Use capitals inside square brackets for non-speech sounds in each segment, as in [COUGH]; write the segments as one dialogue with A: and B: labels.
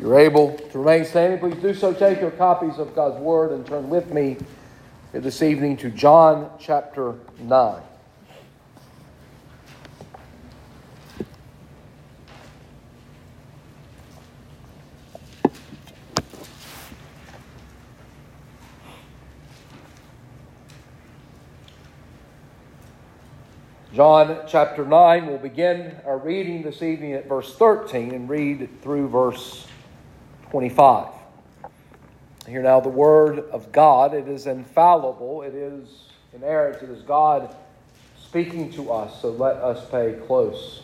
A: you're able to remain standing, please do so. Take your copies of God's Word and turn with me this evening to John chapter 9. John chapter 9, we'll begin our reading this evening at verse 13 and read through verse 25. Hear now the word of God. It is infallible, it is inerrant, it is God speaking to us, so let us pay close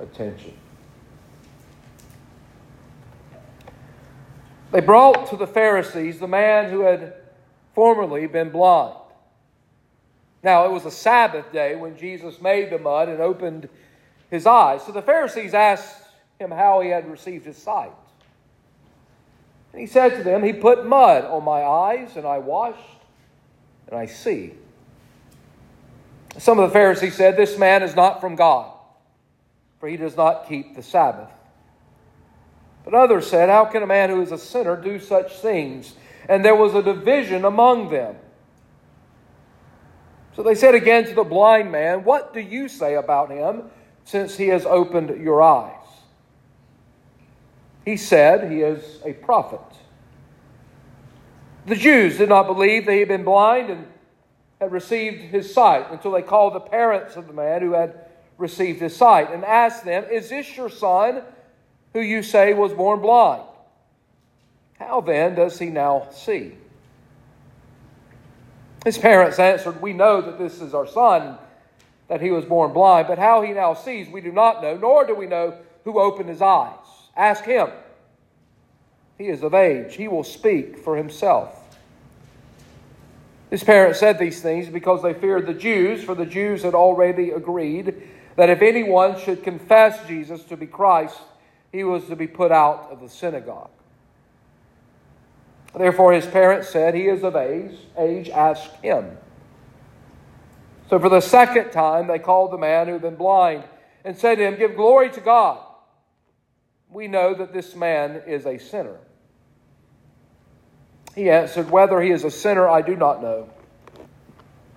A: attention. They brought to the Pharisees the man who had formerly been blind. Now, it was a Sabbath day when Jesus made the mud and opened his eyes. So the Pharisees asked him how he had received his sight. And he said to them, He put mud on my eyes, and I washed, and I see. Some of the Pharisees said, This man is not from God, for he does not keep the Sabbath. But others said, How can a man who is a sinner do such things? And there was a division among them. So they said again to the blind man, What do you say about him since he has opened your eyes? He said, He is a prophet. The Jews did not believe that he had been blind and had received his sight until they called the parents of the man who had received his sight and asked them, Is this your son who you say was born blind? How then does he now see? His parents answered, We know that this is our son, that he was born blind, but how he now sees we do not know, nor do we know who opened his eyes. Ask him. He is of age, he will speak for himself. His parents said these things because they feared the Jews, for the Jews had already agreed that if anyone should confess Jesus to be Christ, he was to be put out of the synagogue. Therefore, his parents said, He is of age, age, ask him. So for the second time, they called the man who had been blind and said to him, Give glory to God. We know that this man is a sinner. He answered, Whether he is a sinner, I do not know.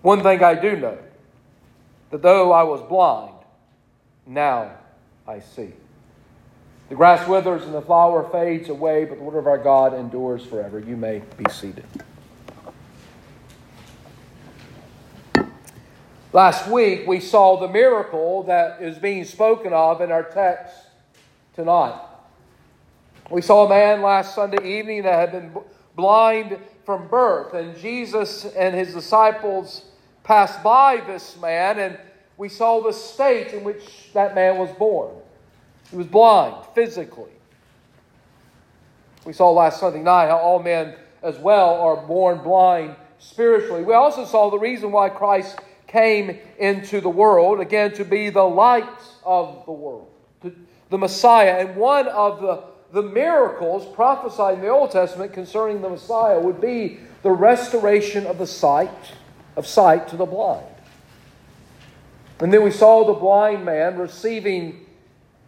A: One thing I do know that though I was blind, now I see. The grass withers and the flower fades away, but the word of our God endures forever. You may be seated. Last week, we saw the miracle that is being spoken of in our text tonight. We saw a man last Sunday evening that had been blind from birth, and Jesus and his disciples passed by this man, and we saw the state in which that man was born. He was blind physically. We saw last Sunday night how all men as well are born blind spiritually. We also saw the reason why Christ came into the world, again, to be the light of the world, the Messiah. And one of the, the miracles prophesied in the Old Testament concerning the Messiah would be the restoration of the sight, of sight to the blind. And then we saw the blind man receiving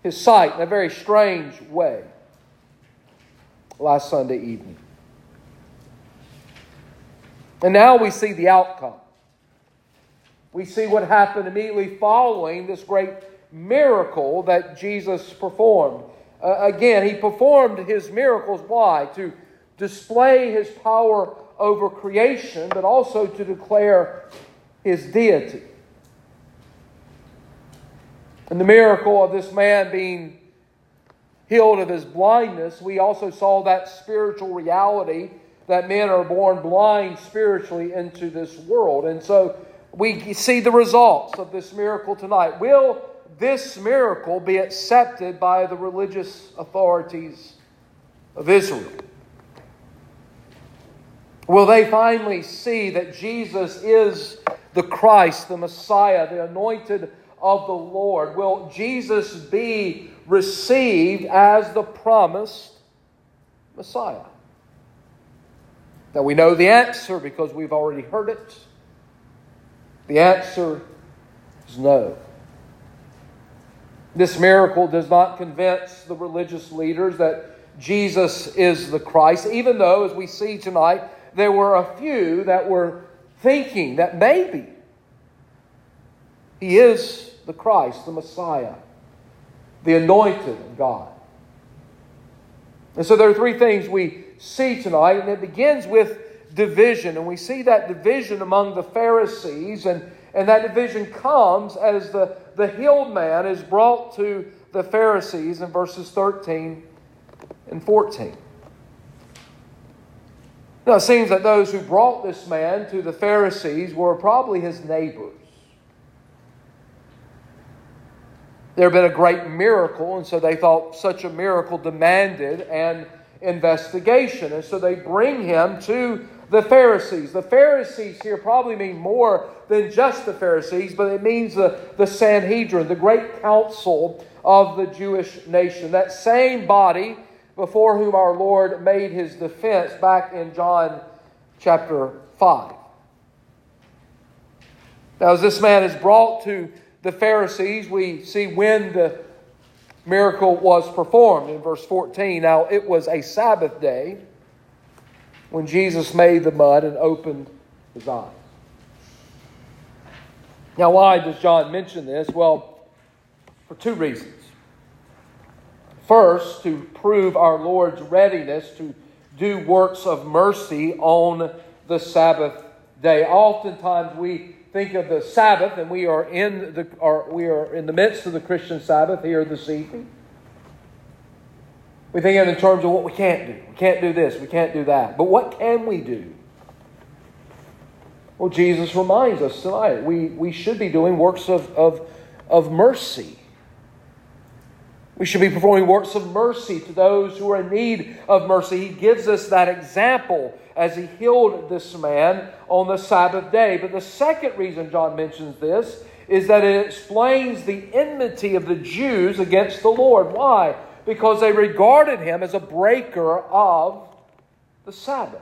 A: his sight in a very strange way last Sunday evening. And now we see the outcome. We see what happened immediately following this great miracle that Jesus performed. Uh, again, he performed his miracles. Why? To display his power over creation, but also to declare his deity. And the miracle of this man being healed of his blindness, we also saw that spiritual reality that men are born blind spiritually into this world. And so we see the results of this miracle tonight. Will this miracle be accepted by the religious authorities of Israel? Will they finally see that Jesus is the Christ, the Messiah, the anointed of the Lord? Will Jesus be received as the promised Messiah? Now we know the answer because we've already heard it. The answer is no. This miracle does not convince the religious leaders that Jesus is the Christ, even though, as we see tonight, there were a few that were thinking that maybe he is the Christ, the Messiah, the anointed of God. And so there are three things we see tonight, and it begins with division. And we see that division among the Pharisees, and, and that division comes as the, the healed man is brought to the Pharisees in verses 13 and 14. Now, it seems that those who brought this man to the Pharisees were probably his neighbors. There had been a great miracle, and so they thought such a miracle demanded an investigation. And so they bring him to the Pharisees. The Pharisees here probably mean more than just the Pharisees, but it means the, the Sanhedrin, the great council of the Jewish nation. That same body before whom our Lord made his defense back in John chapter 5. Now, as this man is brought to the Pharisees, we see when the miracle was performed in verse 14. Now, it was a Sabbath day when Jesus made the mud and opened his eyes. Now, why does John mention this? Well, for two reasons. First, to prove our Lord's readiness to do works of mercy on the Sabbath day. Oftentimes we think of the Sabbath, and we are in the or we are in the midst of the Christian Sabbath here this evening. We think of it in terms of what we can't do. We can't do this, we can't do that. But what can we do? Well, Jesus reminds us tonight we, we should be doing works of, of, of mercy. We should be performing works of mercy to those who are in need of mercy. He gives us that example as he healed this man on the Sabbath day. But the second reason John mentions this is that it explains the enmity of the Jews against the Lord. Why? Because they regarded him as a breaker of the Sabbath.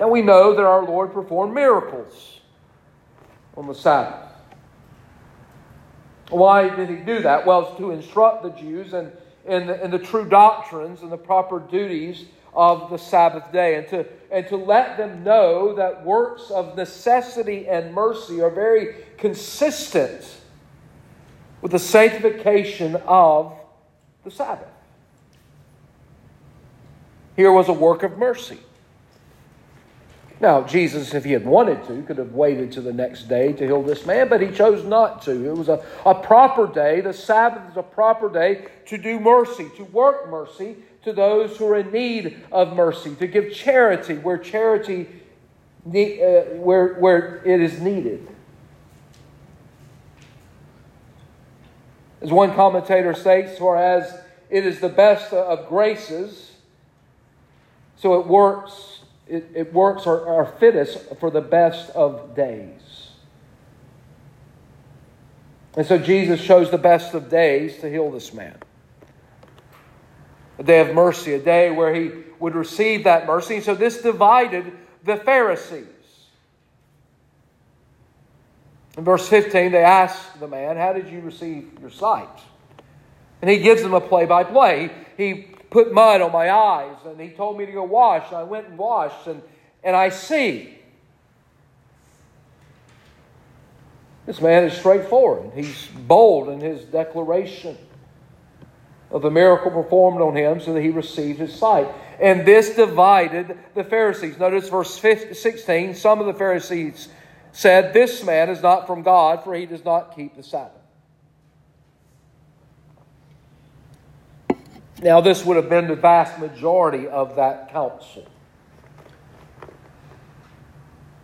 A: Now we know that our Lord performed miracles on the Sabbath. Why did he do that? Well, it's to instruct the Jews in, in, the, in the true doctrines and the proper duties of the Sabbath day and to, and to let them know that works of necessity and mercy are very consistent with the sanctification of the Sabbath. Here was a work of mercy. Now, Jesus, if he had wanted to, could have waited to the next day to heal this man, but he chose not to. It was a, a proper day. The Sabbath is a proper day to do mercy, to work mercy to those who are in need of mercy, to give charity where charity uh, where, where it is needed. As one commentator states, whereas it is the best of graces, so it works it, it works or, or fittest for the best of days. And so Jesus chose the best of days to heal this man. A day of mercy, a day where he would receive that mercy. And So this divided the Pharisees. In verse 15, they ask the man, How did you receive your sight? And he gives them a play by play. He put mud on my eyes, and he told me to go wash. And I went and washed, and, and I see. This man is straightforward. He's bold in his declaration of the miracle performed on him so that he received his sight. And this divided the Pharisees. Notice verse 15, 16. Some of the Pharisees said, This man is not from God, for he does not keep the Sabbath. Now, this would have been the vast majority of that council.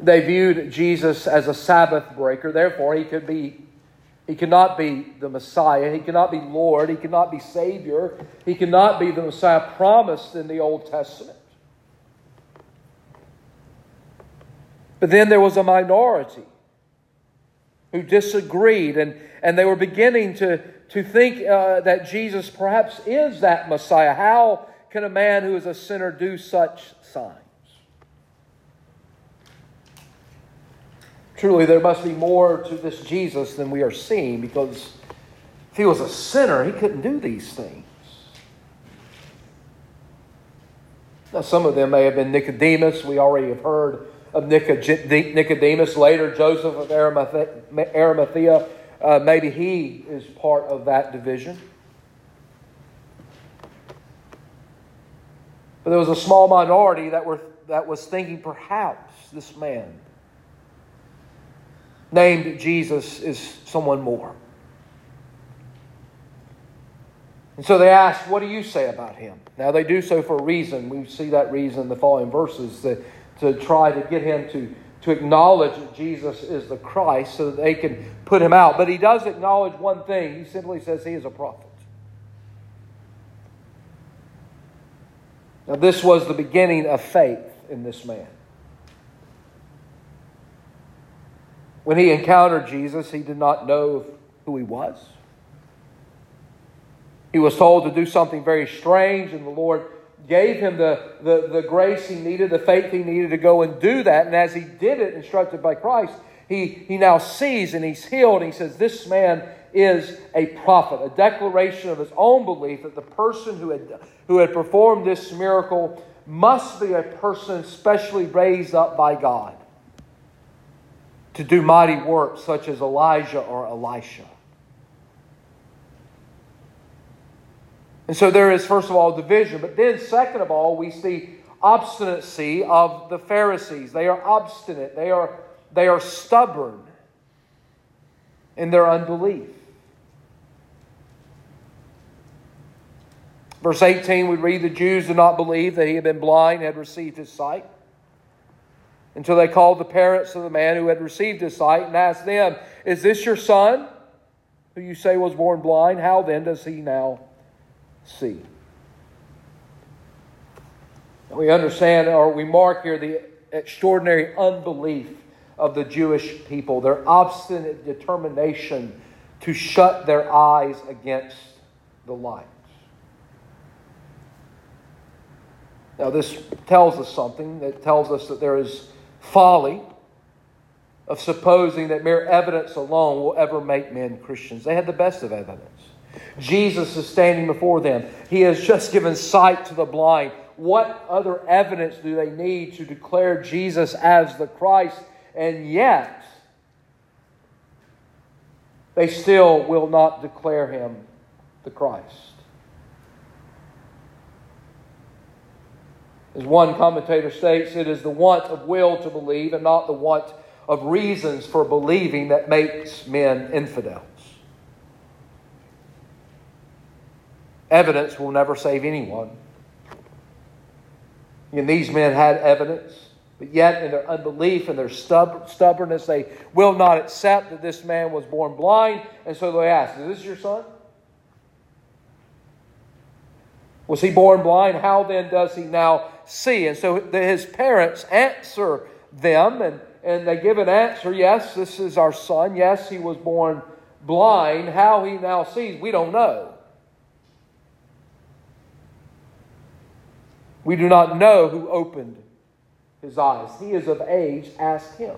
A: They viewed Jesus as a Sabbath breaker, therefore, he could be. He cannot be the Messiah. He cannot be Lord. He cannot be Savior. He cannot be the Messiah promised in the Old Testament. But then there was a minority who disagreed, and, and they were beginning to, to think uh, that Jesus perhaps is that Messiah. How can a man who is a sinner do such signs? Truly, there must be more to this Jesus than we are seeing because if he was a sinner, he couldn't do these things. Now, some of them may have been Nicodemus, we already have heard of Nicodemus. Later, Joseph of Arimathea. Uh, maybe he is part of that division. But there was a small minority that, were, that was thinking perhaps this man named Jesus is someone more. And so they asked, What do you say about him? Now they do so for a reason. We see that reason in the following verses to, to try to get him to, to acknowledge that Jesus is the Christ so that they can put him out. But he does acknowledge one thing. He simply says he is a prophet. Now, this was the beginning of faith in this man. When he encountered Jesus, he did not know who he was. He was told to do something very strange, and the Lord gave him the, the, the grace he needed, the faith he needed to go and do that. And as he did it, instructed by Christ, he, he now sees and he's healed. And he says, This man is a prophet, a declaration of his own belief that the person who had, who had performed this miracle must be a person specially raised up by God to do mighty works such as Elijah or Elisha. And so there is, first of all, division. But then, second of all, we see obstinacy of the Pharisees. They are obstinate, they are, they are stubborn in their unbelief. Verse 18, we read the Jews did not believe that he had been blind, and had received his sight. Until they called the parents of the man who had received his sight and asked them, Is this your son, who you say was born blind? How then does he now see? We understand, or we mark here, the extraordinary unbelief of the Jewish people, their obstinate determination to shut their eyes against the light. Now, this tells us something. It tells us that there is folly of supposing that mere evidence alone will ever make men Christians. They had the best of evidence. Jesus is standing before them. He has just given sight to the blind. What other evidence do they need to declare Jesus as the Christ? And yet, they still will not declare him the Christ. As one commentator states, it is the want of will to believe and not the want of reasons for believing that makes men infidels. Evidence will never save anyone. And these men had evidence, but yet in their unbelief and their stubbornness, they will not accept that this man was born blind. And so they ask, Is this your son? Was he born blind? How then does he now see? And so his parents answer them, and, and they give an answer yes, this is our son. Yes, he was born blind. How he now sees, we don't know. We do not know who opened his eyes. He is of age, ask him.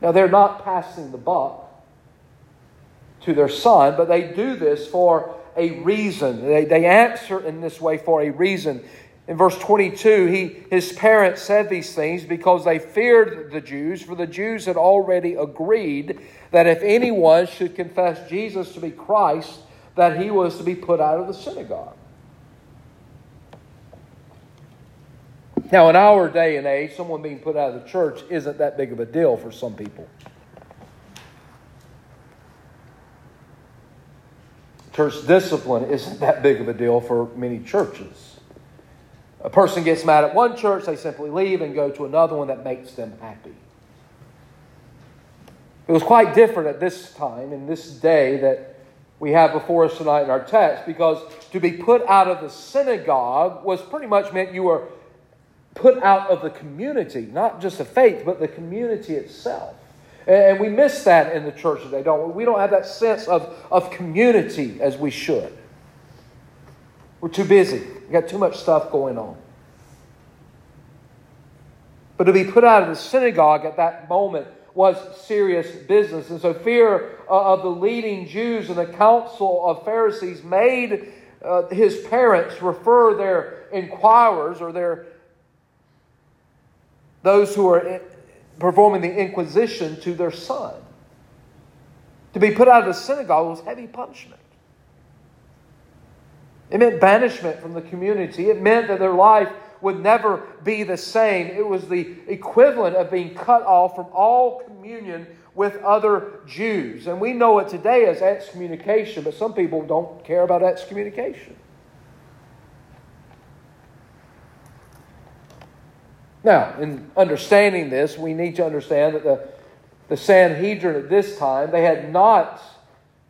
A: Now, they're not passing the buck to their son, but they do this for a reason. They, they answer in this way for a reason. In verse 22, he, his parents said these things because they feared the Jews, for the Jews had already agreed that if anyone should confess Jesus to be Christ, that he was to be put out of the synagogue. Now, in our day and age, someone being put out of the church isn't that big of a deal for some people. Church discipline isn't that big of a deal for many churches. A person gets mad at one church, they simply leave and go to another one that makes them happy. It was quite different at this time, in this day that we have before us tonight in our text, because to be put out of the synagogue was pretty much meant you were put out of the community, not just the faith, but the community itself. And we miss that in the church today, don't we? We don't have that sense of, of community as we should. We're too busy. We got too much stuff going on. But to be put out of the synagogue at that moment was serious business. And so, fear of the leading Jews and the council of Pharisees made uh, his parents refer their inquirers or their those who are performing the inquisition to their son. To be put out of the synagogue was heavy punishment. It meant banishment from the community. It meant that their life would never be the same. It was the equivalent of being cut off from all communion with other Jews. And we know it today as excommunication, but some people don't care about excommunication. Now, in understanding this, we need to understand that the, the Sanhedrin at this time, they had not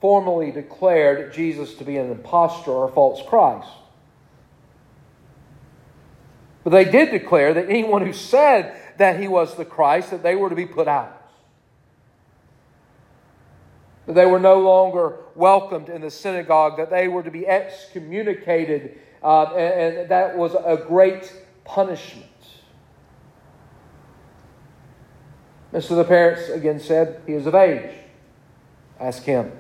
A: formally declared Jesus to be an impostor or a false Christ. But they did declare that anyone who said that he was the Christ, that they were to be put out. That they were no longer welcomed in the synagogue, that they were to be excommunicated, uh, and, and that was a great punishment. And so the parents again said, He is of age. Ask him.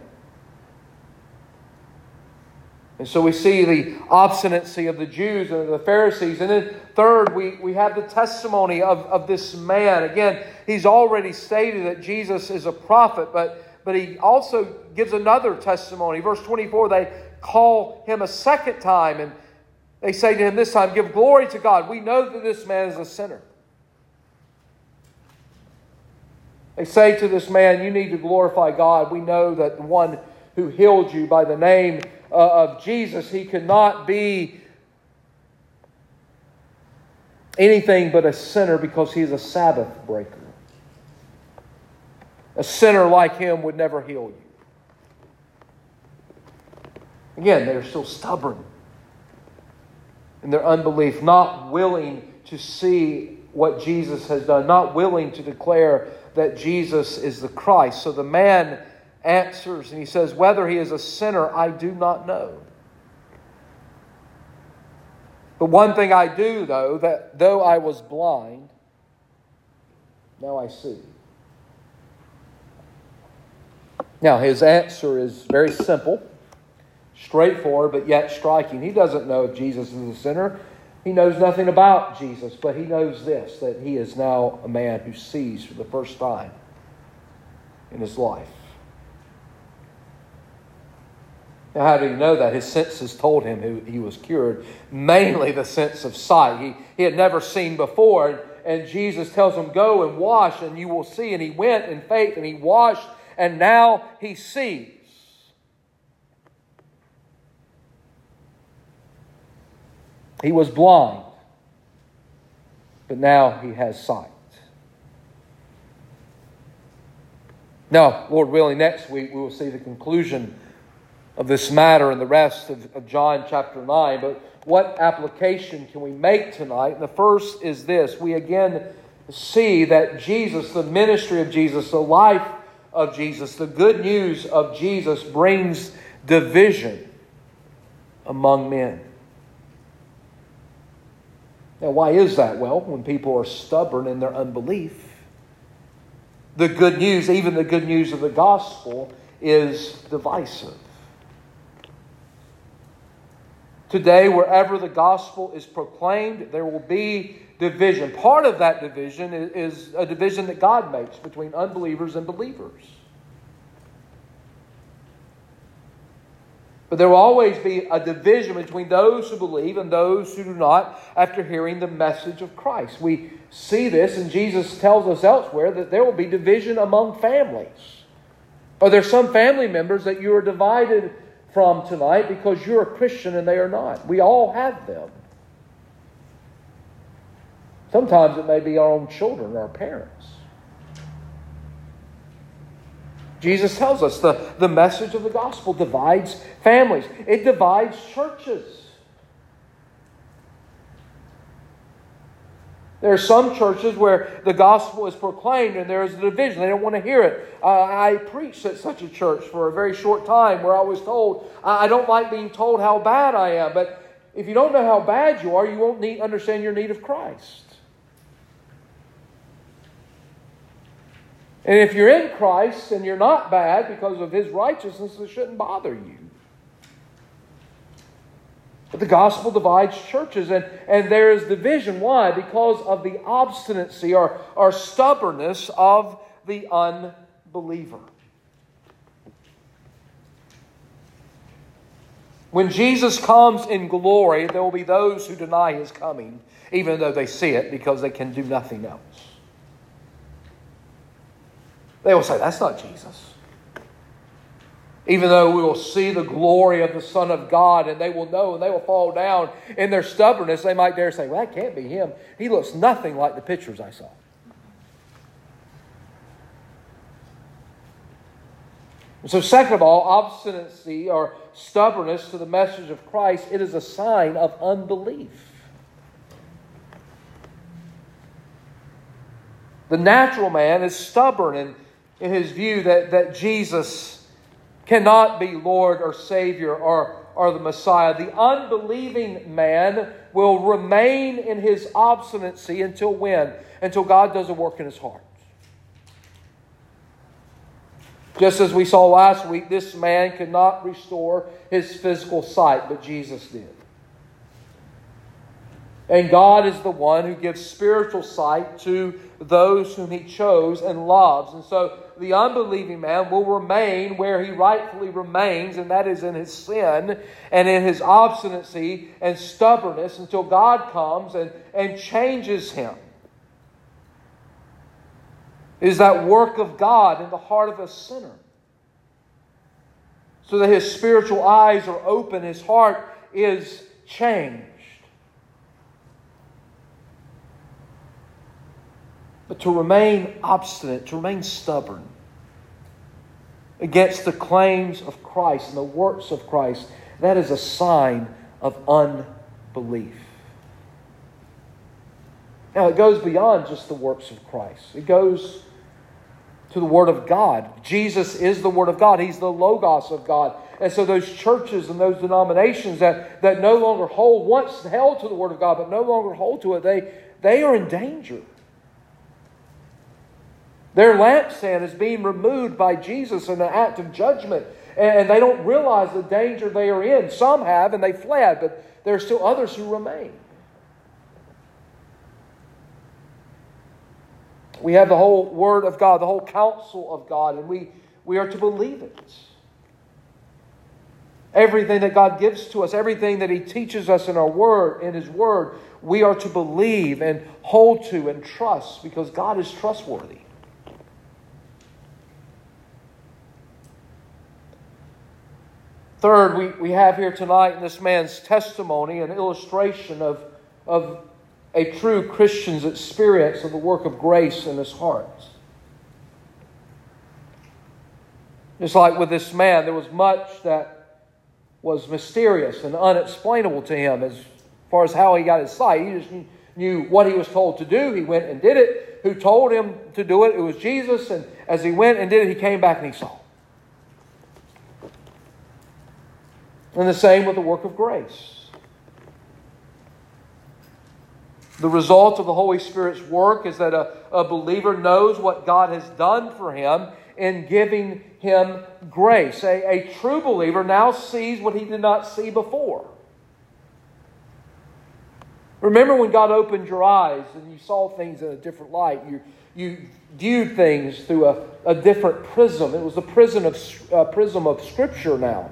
A: And so we see the obstinacy of the Jews and the Pharisees. And then, third, we, we have the testimony of, of this man. Again, he's already stated that Jesus is a prophet, but, but he also gives another testimony. Verse 24, they call him a second time, and they say to him this time, Give glory to God. We know that this man is a sinner. They say to this man, You need to glorify God. We know that the one who healed you by the name uh, of Jesus, he could not be anything but a sinner because he is a Sabbath breaker. A sinner like him would never heal you. Again, they're still stubborn in their unbelief, not willing to see what Jesus has done, not willing to declare that Jesus is the Christ. So the man answers and he says, Whether he is a sinner, I do not know. But one thing I do, though, that though I was blind, now I see. Now, his answer is very simple, straightforward, but yet striking. He doesn't know if Jesus is a sinner. He knows nothing about Jesus, but he knows this that he is now a man who sees for the first time in his life. Now, how do you know that? His senses told him he was cured, mainly the sense of sight. He, he had never seen before, and, and Jesus tells him, Go and wash, and you will see. And he went in faith, and he washed, and now he sees. He was blind, but now he has sight. Now, Lord willing, next week we will see the conclusion of this matter and the rest of, of John chapter 9. But what application can we make tonight? And the first is this we again see that Jesus, the ministry of Jesus, the life of Jesus, the good news of Jesus brings division among men. Now, why is that? Well, when people are stubborn in their unbelief, the good news, even the good news of the gospel, is divisive. Today, wherever the gospel is proclaimed, there will be division. Part of that division is, a division that God makes between unbelievers and believers. But there will always be a division between those who believe and those who do not after hearing the message of Christ. We see this, and Jesus tells us elsewhere that there will be division among families. Are there some family members that you are divided from tonight because you're a Christian and they are not. We all have them. Sometimes it may be our own children, our parents. Jesus tells us the, the message of the gospel divides families, it divides churches. There are some churches where the gospel is proclaimed and there is a division. They don't want to hear it. Uh, I preached at such a church for a very short time where I was told, I don't like being told how bad I am. But if you don't know how bad you are, you won't need, understand your need of Christ. And if you're in Christ and you're not bad because of his righteousness, it shouldn't bother you. But the gospel divides churches, and, and there is division. Why? Because of the obstinacy or, or stubbornness of the unbeliever. When Jesus comes in glory, there will be those who deny his coming, even though they see it, because they can do nothing else. They will say, That's not Jesus. Even though we will see the glory of the Son of God and they will know and they will fall down in their stubbornness, they might dare say, Well, that can't be him. He looks nothing like the pictures I saw. So, second of all, obstinacy or stubbornness to the message of Christ, it is a sign of unbelief. The natural man is stubborn in, in his view that, that Jesus cannot be Lord or Savior or, or the Messiah. The unbelieving man will remain in his obstinacy until when? Until God does a work in his heart. Just as we saw last week, this man could not restore his physical sight, but Jesus did. And God is the one who gives spiritual sight to those whom he chose and loves. And so the unbelieving man will remain where he rightfully remains, and that is in his sin and in his obstinacy and stubbornness until God comes and, and changes him. It is that work of God in the heart of a sinner. So that his spiritual eyes are open, his heart is changed. But to remain obstinate, to remain stubborn against the claims of Christ and the works of Christ, that is a sign of unbelief. Now, it goes beyond just the works of Christ. It goes to the Word of God. Jesus is the Word of God, He's the Logos of God. And so, those churches and those denominations that, that no longer hold, once held to the Word of God, but no longer hold to it, they, they are in danger. Their lampstand is being removed by Jesus in an act of judgment, and they don't realize the danger they are in. Some have, and they fled, but there are still others who remain. We have the whole Word of God, the whole counsel of God, and we, we are to believe it. Everything that God gives to us, everything that He teaches us in our Word, in His Word, we are to believe and hold to and trust because God is trustworthy. Third, we, we have here tonight in this man's testimony an illustration of, of a true Christian's experience of the work of grace in his heart. Just like with this man, there was much that was mysterious and unexplainable to him as far as how he got his sight. He just knew what he was told to do. He went and did it. Who told him to do it? It was Jesus. And as he went and did it, he came back and he saw. And the same with the work of grace. The result of the Holy Spirit's work is that a, a believer knows what God has done for him in giving him grace. A, a true believer now sees what he did not see before. Remember when God opened your eyes and you saw things in a different light? You, you viewed things through a, a different prism. It was a prism of, uh, prism of Scripture now.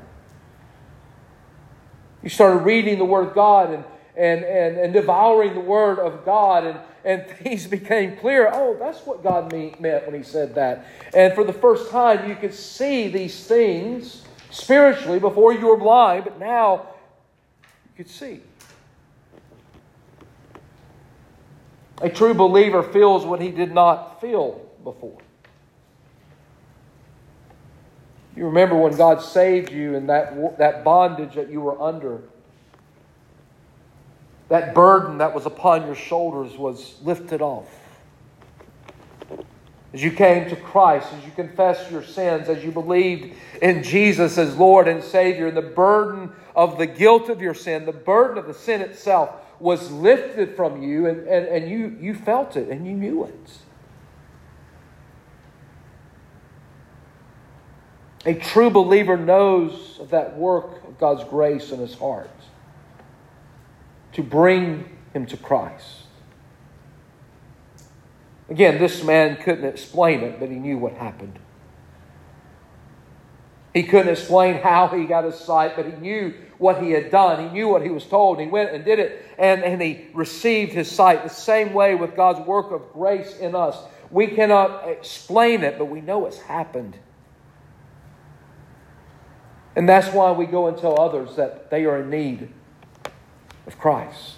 A: You started reading the Word of God and and, and, and devouring the Word of God, and, and [LAUGHS] things became clear. Oh, that's what God meant when He said that. And for the first time, you could see these things spiritually before you were blind, but now you could see. A true believer feels what he did not feel before. You remember when God saved you and that, that bondage that you were under that burden that was upon your shoulders was lifted off. As you came to Christ, as you confessed your sins, as you believed in Jesus as Lord and Savior, and the burden of the guilt of your sin, the burden of the sin itself was lifted from you, and, and, and you, you felt it and you knew it. A true believer knows of that work of God's grace in his heart. to bring him to Christ. Again, this man couldn't explain it, but he knew what happened. He couldn't explain how he got his sight, but he knew what he had done. He knew what he was told. He went and did it, and, and he received his sight. The same way with God's work of grace in us. We cannot explain it, but we know it's happened. And that's why we go and tell others that they are in need of Christ.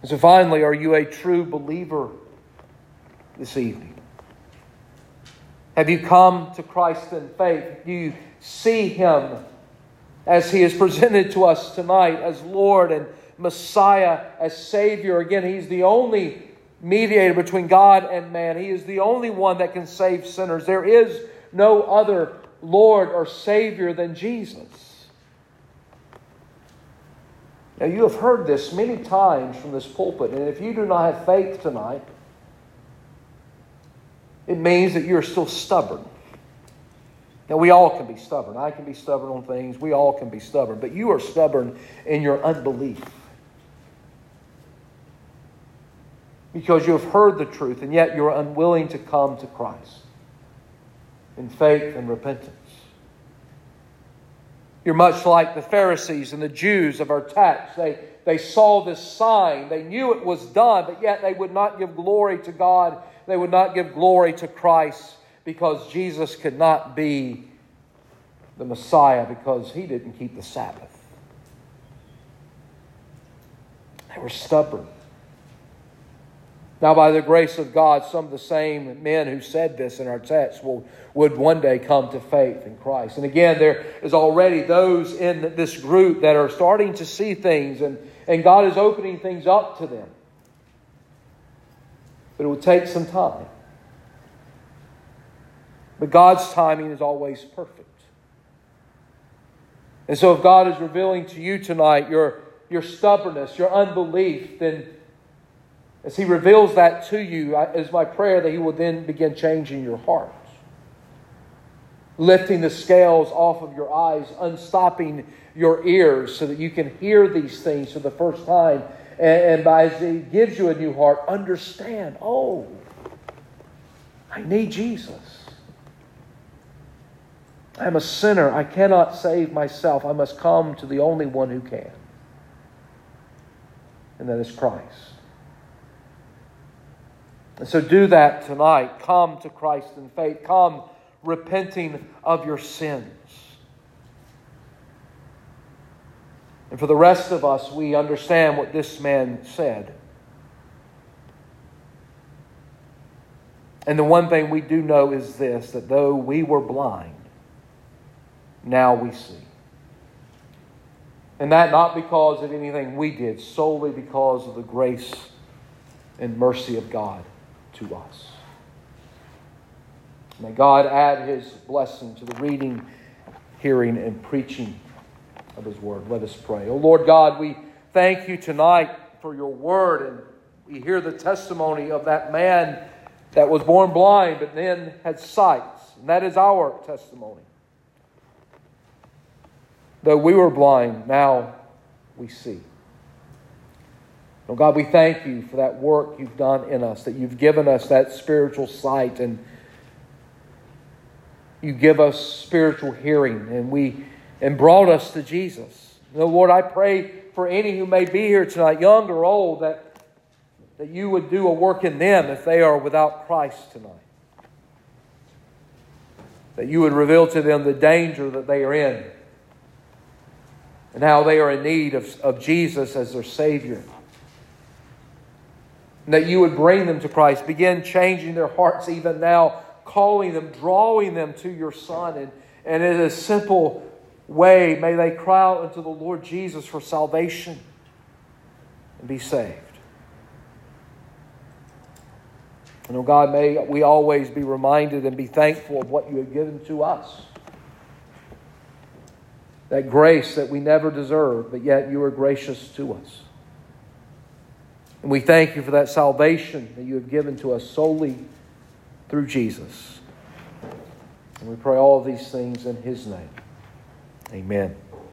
A: And so finally, are you a true believer this evening? Have you come to Christ in faith? Do you see Him as He is [LAUGHS] presented to us tonight as Lord and Messiah, as Savior? Again, He's the only mediator between God and man. He is the only one that can save sinners. There is no other Lord or Savior than Jesus. Now, you have heard this many times from this pulpit, and if you do not have faith tonight, it means that you're still stubborn. Now, we all can be stubborn. I can be stubborn on things. We all can be stubborn. But you are stubborn in your unbelief. Because you have heard the truth, and yet you're unwilling to come to Christ in faith and repentance. You're much like the Pharisees and the Jews of our text. They, they saw this sign, they knew it was done, but yet they would not give glory to God they would not give glory to Christ because Jesus could not be the Messiah because he didn't keep the Sabbath. They were stubborn. Now, by the grace of God, some of the same men who said this in our text will, would one day come to faith in Christ. And again, there is already those in this group that are starting to see things, and, and God is opening things up to them but it will take some time. But God's timing is always perfect. And so, if God is revealing to you tonight your, your stubbornness, your unbelief, then as He reveals that to you, is my prayer that He will then begin changing your heart, lifting the scales off of your eyes, unstopping your ears so that you can hear these things for the first time and, and as He gives you a new heart, understand oh, I need Jesus. I'm a sinner. I cannot save myself. I must come to the only one who can, and that is Christ. And so do that tonight. Come to Christ in faith. Come repenting of your sins. And for the rest of us, we understand what this man said. And the one thing we do know is this that though we were blind, now we see. And that not because of anything we did, solely because of the grace and mercy of God to us. May God add his blessing to the reading, hearing, and preaching of His Word. Let us pray. Oh Lord God, we thank you tonight for your Word, and we hear the testimony of that man that was born blind but then had sight. And that is our testimony. Though we were blind, now we see. Oh God, we thank you for that work you've done in us, that you've given us that spiritual sight and you give us spiritual hearing, and we and brought us to Jesus. Lord, I pray for any who may be here tonight, young or old, that, that you would do a work in them if they are without Christ tonight. That you would reveal to them the danger that they are in and how they are in need of, of Jesus as their Savior. And that you would bring them to Christ, begin changing their hearts even now, calling them, drawing them to your Son. And, and in a simple way, may they cry out unto the Lord Jesus for salvation and be saved. And oh God, may we always be reminded and be thankful of what you have given to us. That grace that we never deserve, but yet you are gracious to us. And we thank you for that salvation that you have given to us solely through Jesus. And we pray all these things in his name. Amen.